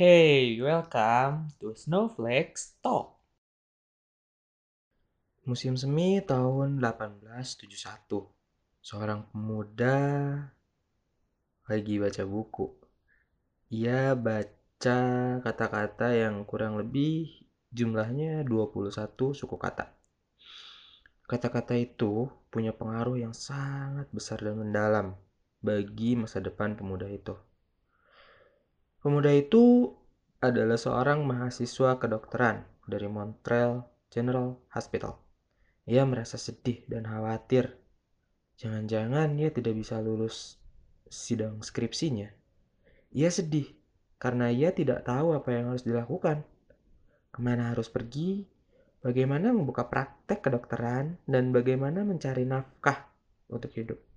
Hey, welcome to Snowflakes Talk. Musim semi tahun 1871. Seorang pemuda lagi baca buku. Ia baca kata-kata yang kurang lebih jumlahnya 21 suku kata. Kata-kata itu punya pengaruh yang sangat besar dan mendalam bagi masa depan pemuda itu. Pemuda itu adalah seorang mahasiswa kedokteran dari Montreal General Hospital. Ia merasa sedih dan khawatir. Jangan-jangan ia tidak bisa lulus sidang skripsinya. Ia sedih karena ia tidak tahu apa yang harus dilakukan. Ke mana harus pergi, bagaimana membuka praktek kedokteran, dan bagaimana mencari nafkah untuk hidup.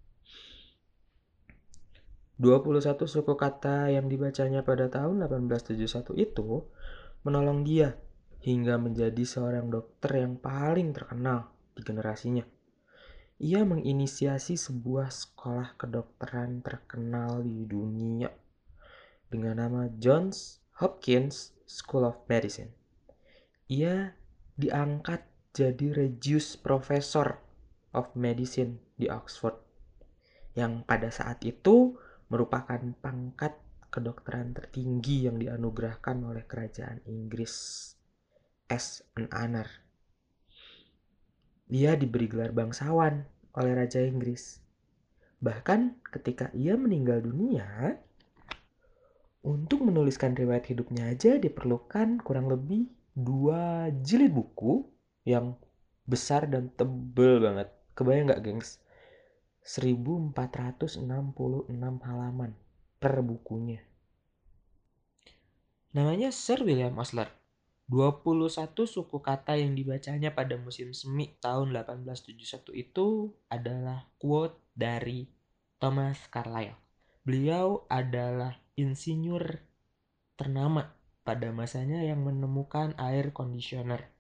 21 suku kata yang dibacanya pada tahun 1871 itu menolong dia hingga menjadi seorang dokter yang paling terkenal di generasinya. Ia menginisiasi sebuah sekolah kedokteran terkenal di dunia dengan nama Johns Hopkins School of Medicine. Ia diangkat jadi Regius Professor of Medicine di Oxford yang pada saat itu merupakan pangkat kedokteran tertinggi yang dianugerahkan oleh kerajaan Inggris as an honor. Dia diberi gelar bangsawan oleh Raja Inggris. Bahkan ketika ia meninggal dunia, untuk menuliskan riwayat hidupnya aja diperlukan kurang lebih dua jilid buku yang besar dan tebel banget. Kebayang nggak, gengs? 1466 halaman per bukunya. Namanya Sir William Osler. 21 suku kata yang dibacanya pada musim semi tahun 1871 itu adalah quote dari Thomas Carlyle. Beliau adalah insinyur ternama pada masanya yang menemukan air conditioner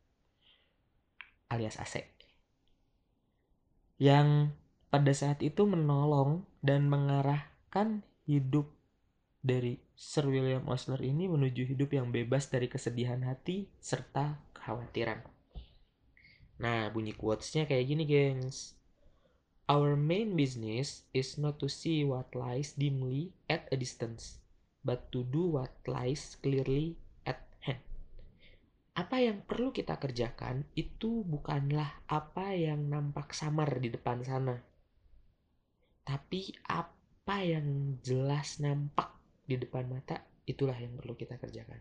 alias AC. Yang pada saat itu menolong dan mengarahkan hidup dari Sir William Osler ini menuju hidup yang bebas dari kesedihan hati serta kekhawatiran. Nah, bunyi quotes-nya kayak gini, gengs. Our main business is not to see what lies dimly at a distance, but to do what lies clearly at hand. Apa yang perlu kita kerjakan itu bukanlah apa yang nampak samar di depan sana, tapi apa yang jelas nampak di depan mata itulah yang perlu kita kerjakan.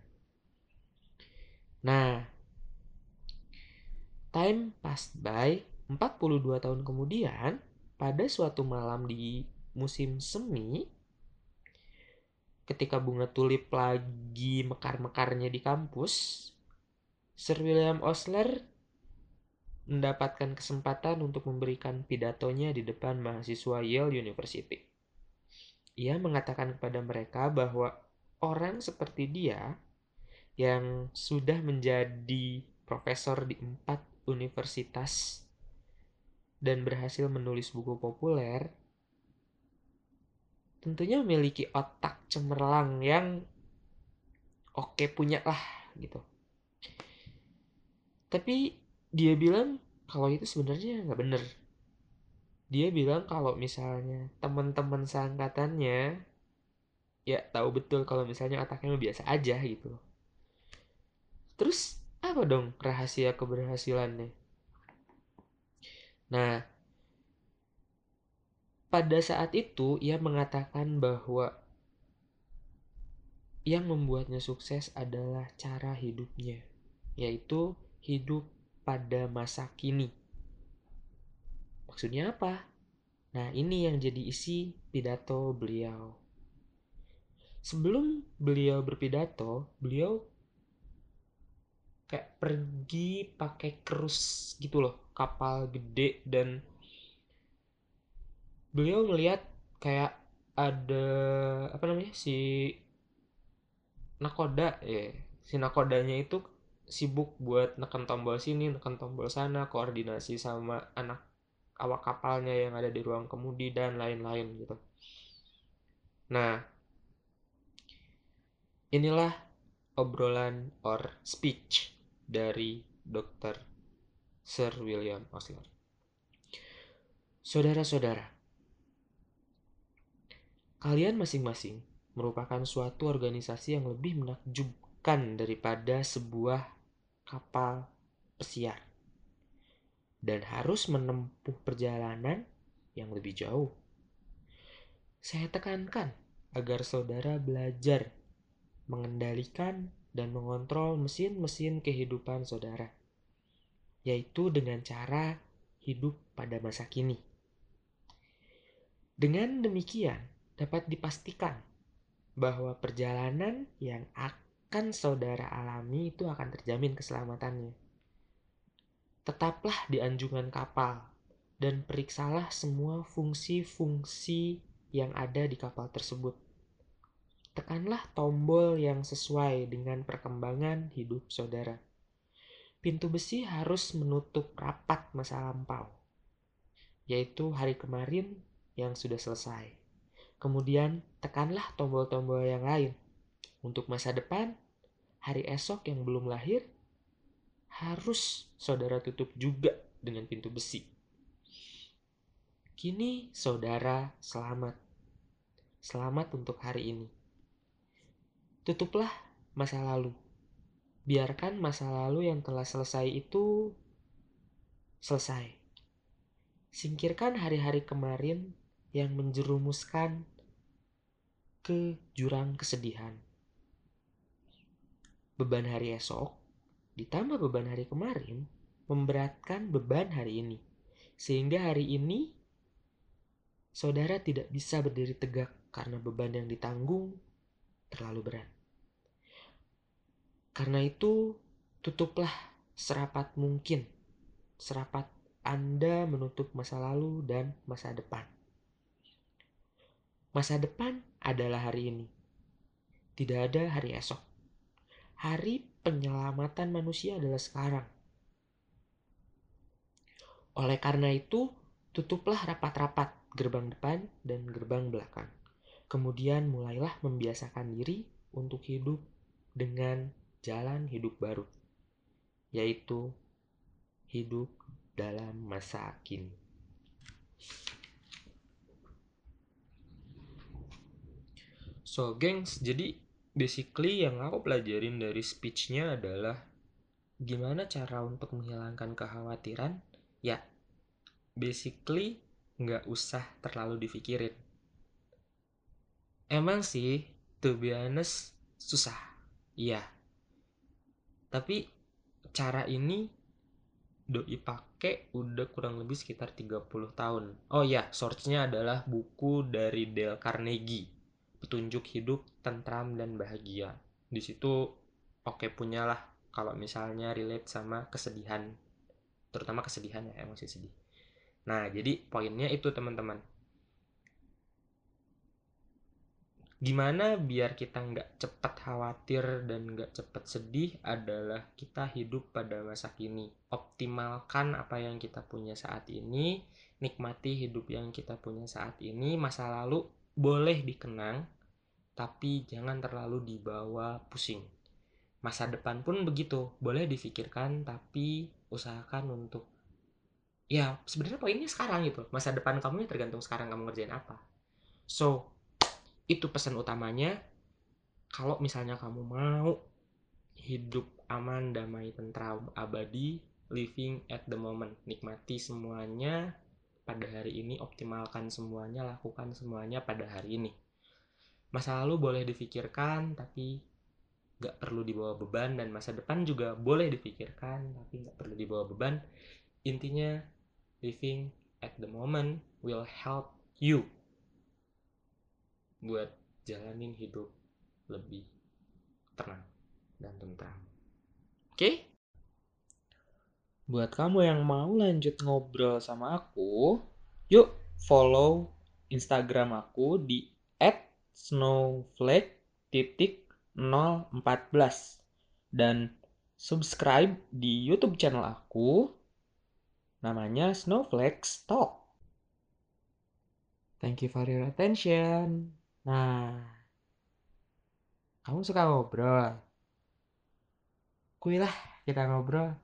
Nah, time passed by 42 tahun kemudian pada suatu malam di musim semi ketika bunga tulip lagi mekar-mekarnya di kampus Sir William Osler mendapatkan kesempatan untuk memberikan pidatonya di depan mahasiswa Yale University. Ia mengatakan kepada mereka bahwa orang seperti dia yang sudah menjadi profesor di empat universitas dan berhasil menulis buku populer tentunya memiliki otak cemerlang yang oke punya lah gitu. Tapi dia bilang kalau itu sebenarnya nggak bener. Dia bilang kalau misalnya teman-teman seangkatannya ya tahu betul kalau misalnya otaknya biasa aja gitu. Terus apa dong rahasia keberhasilannya? Nah, pada saat itu ia mengatakan bahwa yang membuatnya sukses adalah cara hidupnya, yaitu hidup pada masa kini. Maksudnya apa? Nah, ini yang jadi isi pidato beliau. Sebelum beliau berpidato, beliau kayak pergi pakai krus gitu loh, kapal gede dan beliau melihat kayak ada apa namanya si nakoda ya si nakodanya itu sibuk buat neken tombol sini neken tombol sana koordinasi sama anak awak kapalnya yang ada di ruang kemudi dan lain-lain gitu nah inilah obrolan or speech dari Dr. Sir William Osler. Saudara-saudara, kalian masing-masing merupakan suatu organisasi yang lebih menakjubkan daripada sebuah kapal pesiar dan harus menempuh perjalanan yang lebih jauh. Saya tekankan agar saudara belajar mengendalikan dan mengontrol mesin-mesin kehidupan saudara, yaitu dengan cara hidup pada masa kini. Dengan demikian, dapat dipastikan bahwa perjalanan yang akan saudara alami itu akan terjamin keselamatannya. Tetaplah di anjungan kapal dan periksalah semua fungsi-fungsi yang ada di kapal tersebut. Tekanlah tombol yang sesuai dengan perkembangan hidup saudara. Pintu besi harus menutup rapat masa lampau, yaitu hari kemarin yang sudah selesai. Kemudian tekanlah tombol-tombol yang lain. Untuk masa depan, hari esok yang belum lahir, harus saudara tutup juga dengan pintu besi. Kini saudara selamat. Selamat untuk hari ini. Tutuplah masa lalu. Biarkan masa lalu yang telah selesai itu selesai. Singkirkan hari-hari kemarin yang menjerumuskan ke jurang kesedihan. Beban hari esok ditambah beban hari kemarin memberatkan beban hari ini. Sehingga hari ini saudara tidak bisa berdiri tegak karena beban yang ditanggung terlalu berat. Karena itu, tutuplah serapat mungkin, serapat Anda menutup masa lalu dan masa depan. Masa depan adalah hari ini, tidak ada hari esok. Hari penyelamatan manusia adalah sekarang. Oleh karena itu, tutuplah rapat-rapat gerbang depan dan gerbang belakang. Kemudian mulailah membiasakan diri untuk hidup dengan jalan hidup baru, yaitu hidup dalam masa kini. So, gengs, jadi basically yang aku pelajarin dari speech-nya adalah gimana cara untuk menghilangkan kekhawatiran. Ya, basically nggak usah terlalu dipikirin. Emang sih, to be honest, susah. Iya. Tapi cara ini doi pakai udah kurang lebih sekitar 30 tahun. Oh ya, source-nya adalah buku dari Dale Carnegie. Petunjuk hidup tentram dan bahagia. Di situ oke okay, punyalah kalau misalnya relate sama kesedihan. Terutama kesedihan ya, emosi sedih. Nah, jadi poinnya itu teman-teman. Gimana biar kita nggak cepat khawatir dan nggak cepat sedih adalah kita hidup pada masa kini. Optimalkan apa yang kita punya saat ini, nikmati hidup yang kita punya saat ini. Masa lalu boleh dikenang, tapi jangan terlalu dibawa pusing. Masa depan pun begitu, boleh difikirkan, tapi usahakan untuk ya sebenarnya poinnya sekarang gitu masa depan kamu ya tergantung sekarang kamu ngerjain apa so itu pesan utamanya kalau misalnya kamu mau hidup aman damai tentram abadi living at the moment nikmati semuanya pada hari ini optimalkan semuanya lakukan semuanya pada hari ini masa lalu boleh difikirkan tapi gak perlu dibawa beban dan masa depan juga boleh difikirkan tapi gak perlu dibawa beban intinya living at the moment will help you buat jalanin hidup lebih tenang dan tentram. Oke? Buat kamu yang mau lanjut ngobrol sama aku, yuk follow Instagram aku di @snowflake.014 dan subscribe di YouTube channel aku Namanya Snowflakes Talk. Thank you for your attention. Nah, kamu suka ngobrol? kuilah kita ngobrol